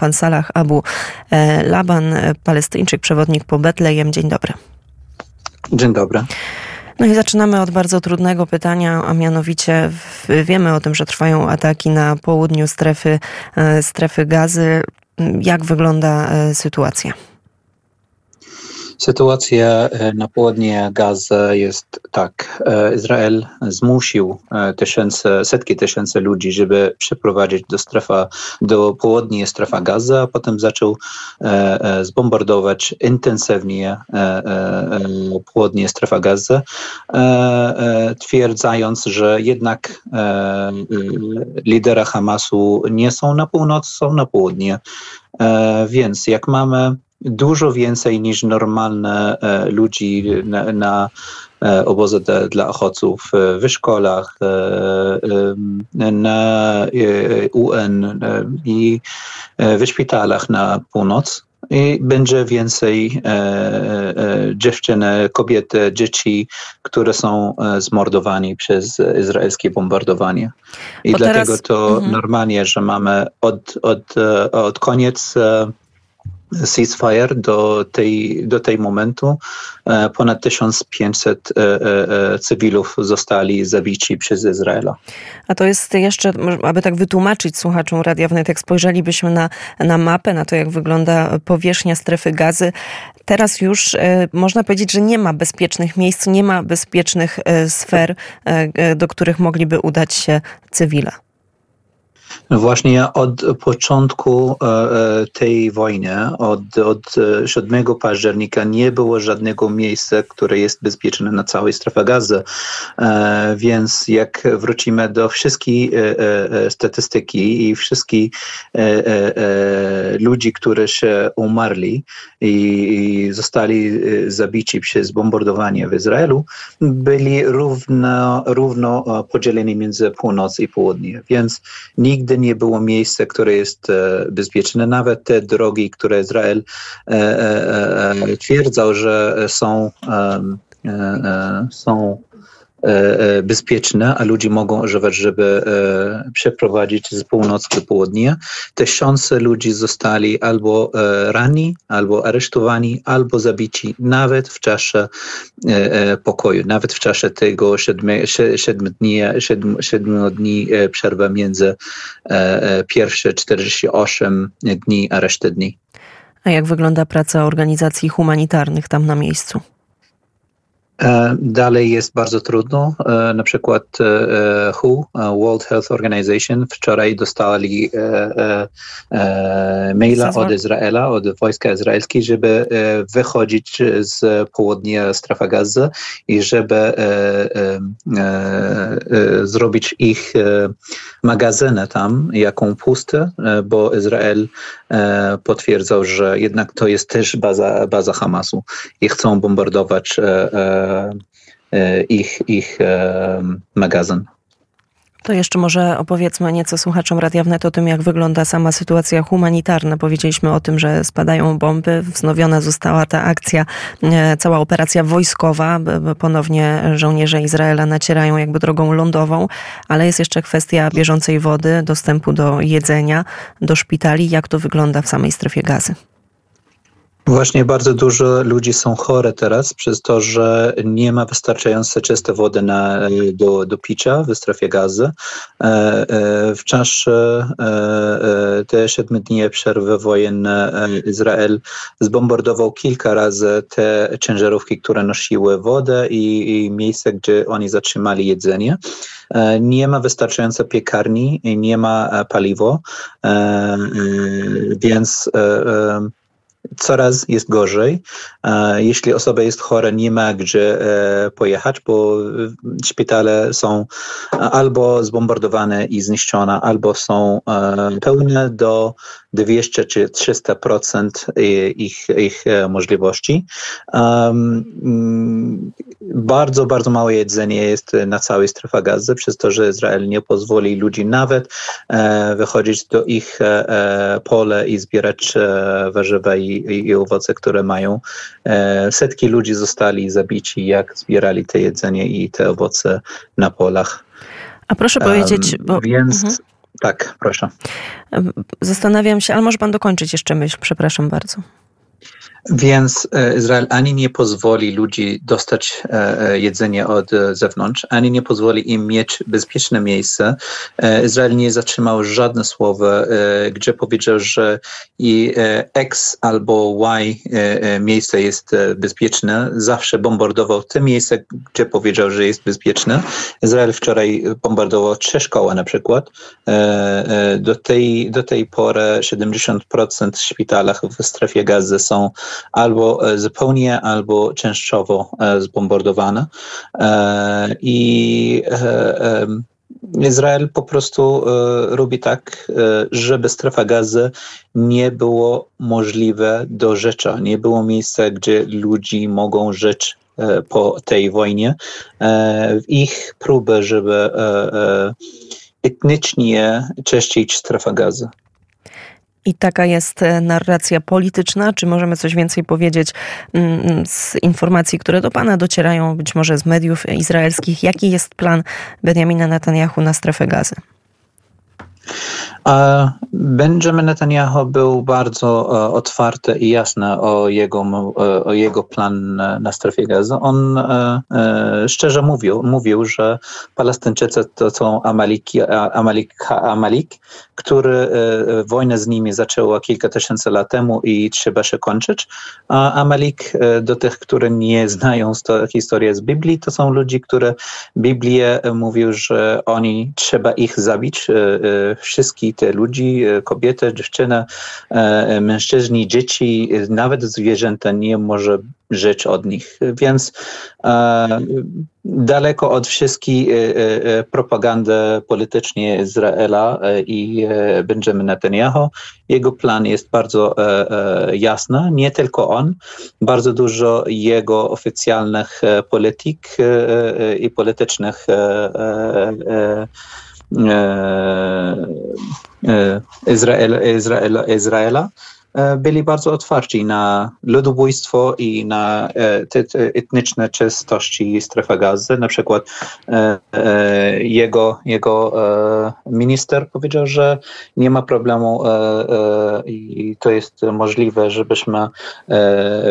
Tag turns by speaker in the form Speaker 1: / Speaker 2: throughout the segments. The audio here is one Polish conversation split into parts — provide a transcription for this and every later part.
Speaker 1: pan Salah Abu Laban, palestyńczyk, przewodnik po Betlejem. Dzień dobry.
Speaker 2: Dzień dobry.
Speaker 1: No i zaczynamy od bardzo trudnego pytania, a mianowicie wiemy o tym, że trwają ataki na południu strefy, strefy gazy. Jak wygląda sytuacja?
Speaker 2: Sytuacja e, na południe Gazy jest tak. E, Izrael zmusił e, tysiące, setki tysięcy ludzi, żeby przeprowadzić do strefa, do południej strefa Gazy, a potem zaczął zbombardować intensywnie południe strefa Gazy, twierdzając, że jednak lidera Hamasu nie są na północ, są na południe. Więc jak mamy dużo więcej niż normalne e, ludzi na, na e, obozy de, dla ochoców w szkołach, e, na UN i w szpitalach na północ. I będzie więcej e, e, dziewczyn, kobiet, dzieci, które są zmordowani przez izraelskie bombardowanie. I Bo dlatego teraz... to mhm. normalnie, że mamy od, od, od koniec ceasefire do tej, do tej momentu e, ponad 1500 e, e, cywilów zostali zabici przez Izraela.
Speaker 1: A to jest jeszcze, aby tak wytłumaczyć słuchaczom Radia Wnet, jak spojrzelibyśmy na, na mapę, na to jak wygląda powierzchnia strefy gazy, teraz już można powiedzieć, że nie ma bezpiecznych miejsc, nie ma bezpiecznych sfer, do których mogliby udać się cywile.
Speaker 2: Właśnie od początku e, e, tej wojny, od, od 7 października, nie było żadnego miejsca, które jest bezpieczne na całej strefie gazy. E, więc jak wrócimy do wszystkich statystyki i wszystkich ludzi, którzy się umarli i zostali zabici przez bombardowanie w Izraelu, byli równo, równo podzieleni między północ i południe. Więc nigdy nie było miejsca, które jest e, bezpieczne. Nawet te drogi, które Izrael e, e, twierdzał, że są, są bezpieczne, a ludzie mogą używać, żeby e, przeprowadzić z północy do południa. Tysiące ludzi zostali albo rani, albo aresztowani, albo zabici, nawet w czasie pokoju, nawet w czasie tego siedmiu dni, siedmiu dni przerwy między pierwsze 48 dni a resztę dni.
Speaker 1: A jak wygląda praca organizacji humanitarnych tam na miejscu?
Speaker 2: E, dalej jest bardzo trudno. E, na przykład e, WHO, World Health Organization, wczoraj dostali maila od Izraela, od wojska izraelskiego, żeby wychodzić z południa strefa gazy i żeby zrobić ich magazynę tam, jaką puste, bo Izrael potwierdzał, że jednak to jest też baza, baza Hamasu i chcą bombardować ich, ich e, magazyn.
Speaker 1: To jeszcze może opowiedzmy nieco słuchaczom Radia Wnet o tym, jak wygląda sama sytuacja humanitarna. Powiedzieliśmy o tym, że spadają bomby. Wznowiona została ta akcja, e, cała operacja wojskowa. Ponownie żołnierze Izraela nacierają jakby drogą lądową, ale jest jeszcze kwestia bieżącej wody, dostępu do jedzenia, do szpitali. Jak to wygląda w samej strefie gazy?
Speaker 2: Właśnie bardzo dużo ludzi są chore teraz przez to, że nie ma wystarczającej czystej wody na, do, do picia w strefie gazy. E, e, w czasie e, te 7 dni przerwy wojennej Izrael zbombardował kilka razy te ciężarówki, które nosiły wodę i, i miejsce, gdzie oni zatrzymali jedzenie. Nie ma wystarczającej piekarni, nie ma paliwo, więc coraz jest gorzej. Jeśli osoba jest chora, nie ma gdzie e, pojechać, bo szpitale są albo zbombardowane i zniszczone, albo są e, pełne do 200 czy 300% ich, ich e, możliwości. Um, bardzo, bardzo małe jedzenie jest na całej strefie gazy, przez to, że Izrael nie pozwoli ludzi nawet e, wychodzić do ich e, pole i zbierać e, warzywa i, i, i, owoce, które mają. E, setki ludzi zostali zabici, jak zbierali te jedzenie i te owoce na polach.
Speaker 1: A proszę powiedzieć,
Speaker 2: bo... Więc... Mhm Tak, proszę.
Speaker 1: Zastanawiam się, ale może pan dokończyć jeszcze myśl, przepraszam bardzo.
Speaker 2: Więc e, Izrael ani nie pozwoli ludzi dostać e, e, jedzenie od zewnątrz, ani nie pozwoli im mieć bezpieczne miejsce. Izrael nie zatrzymał żadne słowa, gdzie powiedział, że i X albo Y miejsce jest bezpieczne. Zawsze bombardował te miejsce, gdzie powiedział, że jest bezpieczne. Izrael wczoraj bombardował trzy szkoły na przykład. Do tej, do tej pory 70% szpitalach w strefie gazy są albo e, zupełnie, albo częściowo e, zbombardowane. E, I Izrael po prostu robi tak, żeby strefa gazy nie było możliwe do życia, nie było miejsca, gdzie ludzie mogą żyć po tej wojnie. W ich próbę, żeby etnicznie czyścić strefę gazy.
Speaker 1: I taka jest e, narracja polityczna. Czy możemy coś więcej powiedzieć mm, z informacji, które do Pana docierają, być może z mediów izraelskich? Jaki jest plan Benjamina Netanyahu na strefę gazy?
Speaker 2: Benjamin Netanyahu był bardzo e, otwarty i jasny o jego, e, o jego plan na strefie gazy. On e, szczerze mówił, mówił że Palestyńczycy to są Amaliki, Amalik, Amalik, który wojnę z nimi zaczęła kilka tysięcy lat temu i trzeba się kończyć. A Amalik do tych, którzy nie znają historii z Biblii, to są ludzie, które Biblię mówił, że oni trzeba ich zabić, wszystkich ludzi, e, kobiety, dziewczyny, e, mężczyźni, dzieci, nawet zwierzęta nie może żyć od nich. Więc e, daleko od wszystkich propagandy politycznej Izraela i Benjamin Netanyahu, jego plan jest bardzo jasny. Nie tylko on, bardzo dużo jego oficjalnych polityk i politycznych Izraela, Izraela, Izraela E, byli bardzo otwarci na ludobójstwo i na e, etniczne czystości strefy gazy. Na przykład e, jego, jego minister powiedział, że nie ma problemu i to jest możliwe, żebyśmy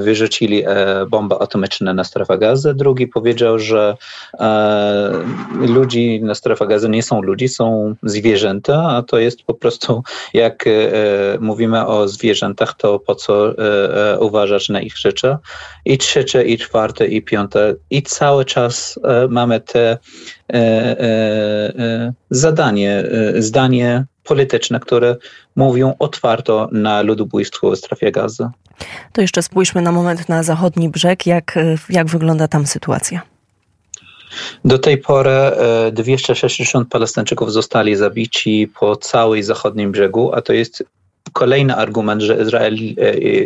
Speaker 2: wyrzucili bombę atomiczną na strefę gazy. Drugi powiedział, że ludzi na strefę gazy nie są ludzi, są zwierzęta, a to jest po prostu, jak mówimy o zwierzętach, procentach, to po co e, e, uważać na ich rzeczy. I trzecie, i czwarte, i piąte. I cały czas e, mamy te zadanie, zdanie polityczne, które mówią otwarto na ludobójstwo w strefie gazy.
Speaker 1: To jeszcze spójrzmy na moment na zachodni brzeg. Jak, jak wygląda tam sytuacja?
Speaker 2: Do tej pory 260 Palestyńczyków zostali zabici po całej zachodnim brzegu, a to jest kolejny argument, że Izrael e,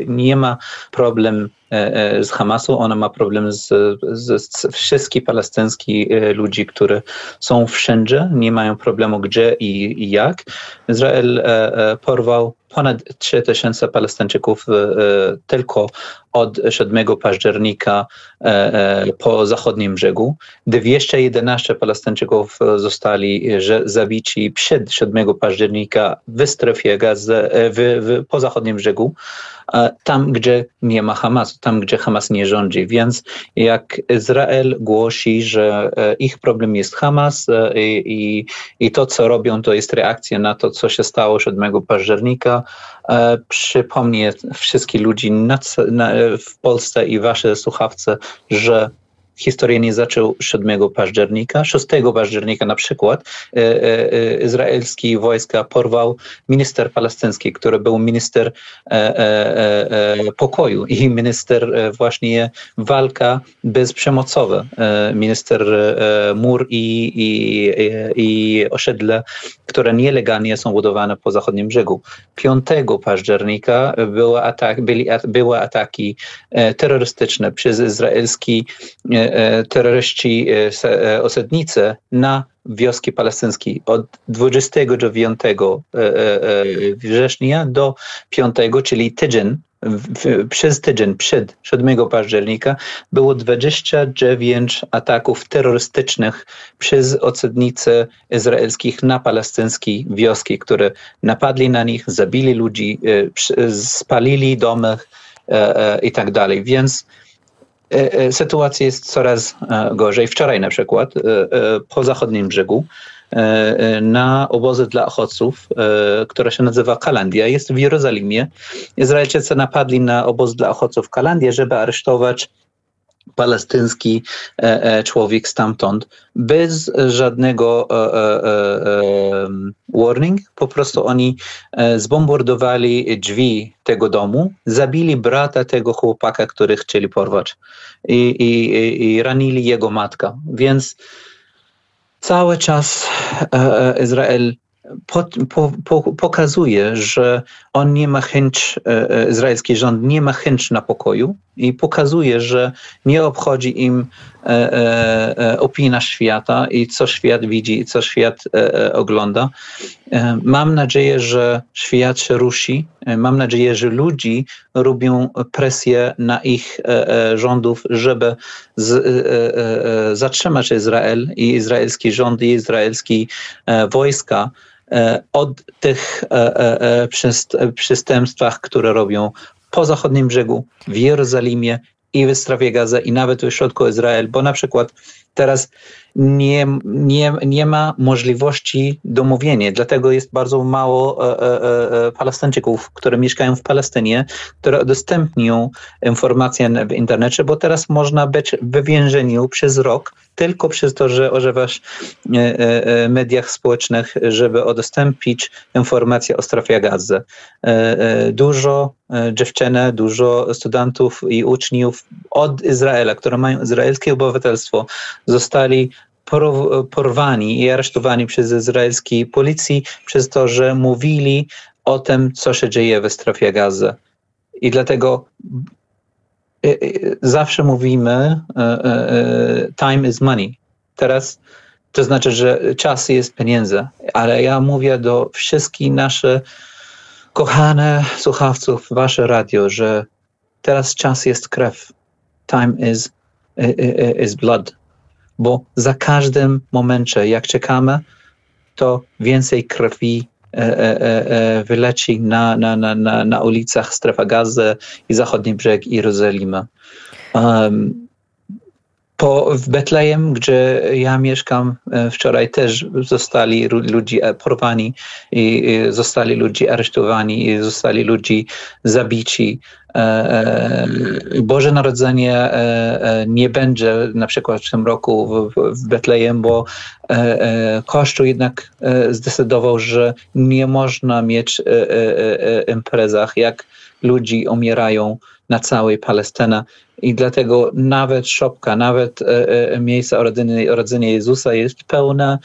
Speaker 2: nie ma problem e, e, z Hamasu, ona ma problem z, z, z wszystkich palestyńskich ludzi, którzy są wszędzie, nie mają problemu gdzie i, i jak. Izrael porwał ponad 3000 Palestyńczyków tylko od 7 października po zachodnim brzegu. 211 Palestyńczyków zostali zabici przed 7 października w strefie gazy, po zachodnim brzegu, tam gdzie nie ma Hamasu, tam gdzie Hamas nie rządzi. Więc jak Izrael głosi, że e, ich problem jest Hamas e, i, i to, co robią, to jest reakcja na to, co się stało 7 października, e, przypomnę wszystkich ludzi na, na, w Polsce i wasze słuchawce, że historia nie zaczął 7 października. 6 października na przykład e, e, e, izraelskie wojska porwał minister palestyński, który był minister pokoju i minister właśnie walka bezprzemocowa, minister mur i, i, i osiedle, które nielegalnie są budowane po zachodnim brzegu. 5 października były, atak, byli, były ataki terrorystyczne przez izraelski terroryści e, e, osadnicy na wioski palestyńskie od 29 września do 5, czyli tydzień przez tydzień przed 7 października było 29 ataków terrorystycznych przez osadnicy izraelskich na palestyńskie wioski, które napadli na nich, zabili ludzi, spalili domy i tak dalej. Więc sytuacja jest coraz gorzej. Wczoraj na przykład po zachodnim brzegu na obozy dla uchodźców, która się nazywa Kalandia, jest w Jerozolimie. Izraelczycy napadli na obóz dla uchodźców w Kalandię, żeby aresztować palestyński człowiek stamtąd bez żadnego warning. Po prostu oni zbombardowali drzwi tego domu, zabili brata tego chłopaka, który chcieli porwać i, i, i ranili jego matka. Więc cały czas e, Izrael po, po, po, pokazuje, że on nie ma chęć, e, izraelski rząd nie ma chęć na pokoju i pokazuje, że nie obchodzi im e, e, opinia świata i co świat widzi i co świat e, ogląda. Mam nadzieję, że świat się ruszy. Mam nadzieję, że ludzie robią presję na ich rządów, żeby z, zatrzymać Izrael i izraelski rząd i izraelskie wojska od tych przestępstwach, które robią po zachodnim brzegu, w Jerozolimie i w strefie Gaza i nawet w środku Izrael, bo na przykład teraz nie, nie, nie ma możliwości domówienia, dlatego jest bardzo mało e, e, e, Palestyńczyków, którzy mieszkają w Palestynie, które udostępnią informacje w internecie, bo teraz można być w więzieniu przez rok tylko przez to, że używasz e, e, mediach społecznych, żeby udostępnić informacje o strefie gazy. E, dużo dziewczyn, dużo studentów i uczniów od Izraela, które mają izraelskie obywatelstwo, zostali porwani i aresztowani przez izraelskie policji przez to, że mówili o tym, co się dzieje w strefie gazy. I dlatego zawsze mówimy time is money. Teraz to znaczy, że czas jest pieniędzy, ale ja mówię do wszystkich naszych kochane słuchawców, wasze radio, że teraz czas jest krew. Time is, is blood. Bo za każdym momencie, jak czekamy, to więcej krwi wyleci na, na, na, na, na ulicach strefa Gazy i zachodni brzeg Jerozolimy. Um, po, w Betlejem, gdzie ja mieszkam, wczoraj też zostali ludzie porwani i zostali ludzie aresztowani i zostali ludzie zabici. Boże Narodzenie nie będzie na przykład w tym roku w, w Betlejem, bo Kościół jednak zdecydował, że nie można mieć imprezach, jak ludzie umierają na całej Palestynie. I dlatego nawet szopka, nawet miejsce urodzenia Jezusa jest pełna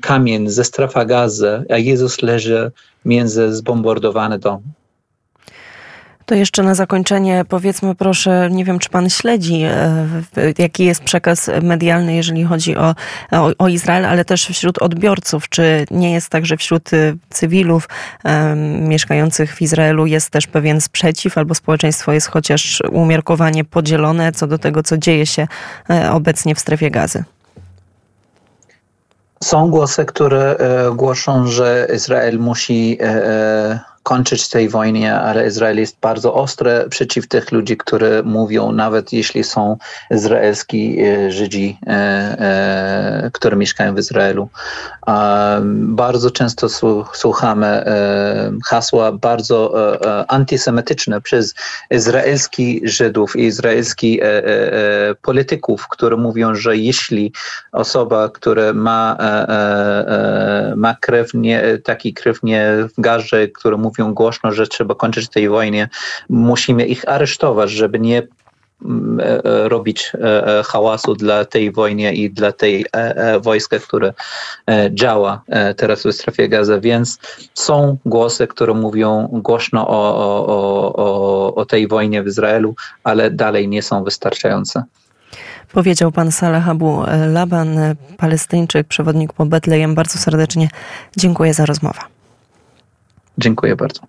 Speaker 2: kamień ze strefa gazy, a Jezus leży między zbombardowane domy.
Speaker 1: To jeszcze na zakończenie powiedzmy proszę, nie wiem czy pan śledzi, e, jaki jest przekaz medialny, jeżeli chodzi o, o, o, Izrael, ale też wśród odbiorców. Czy nie jest tak, że wśród y, cywilów um, mieszkających w Izraelu jest też pewien sprzeciw, albo społeczeństwo jest chociaż umiarkowanie podzielone co do tego, co dzieje się e, obecnie w strefie gazy?
Speaker 2: Są głosy, które e, głoszą, że Izrael musi e, kończyć tej wojnie, ale Izrael jest bardzo ostry przeciw tych ludzi, którzy mówią, nawet jeśli są izraelski e, Żydzi, e, e, którzy mieszkają w Izraelu. Bardzo często słuchamy hasła bardzo antysemityczne przez izraelskich Żydów i izraelskich polityków, którzy mówią, że jeśli osoba, która ma, ma krew, nie, taki krew nie w garze, który mówi mówią głośno, że trzeba kończyć tej wojnie, musimy ich aresztować, żeby nie mm, e, e, robić e, hałasu dla tej wojny i dla tej wojska, które działa teraz w strefie Gaza. Więc są głosy, które mówią głośno o, o, o, o tej wojnie w Izraelu, ale dalej nie są wystarczające.
Speaker 1: Powiedział pan Salah Abu Laban, palestyńczyk, przewodnik po Betlejem. Bardzo serdecznie dziękuję za rozmowę.
Speaker 2: Dziękuję bardzo.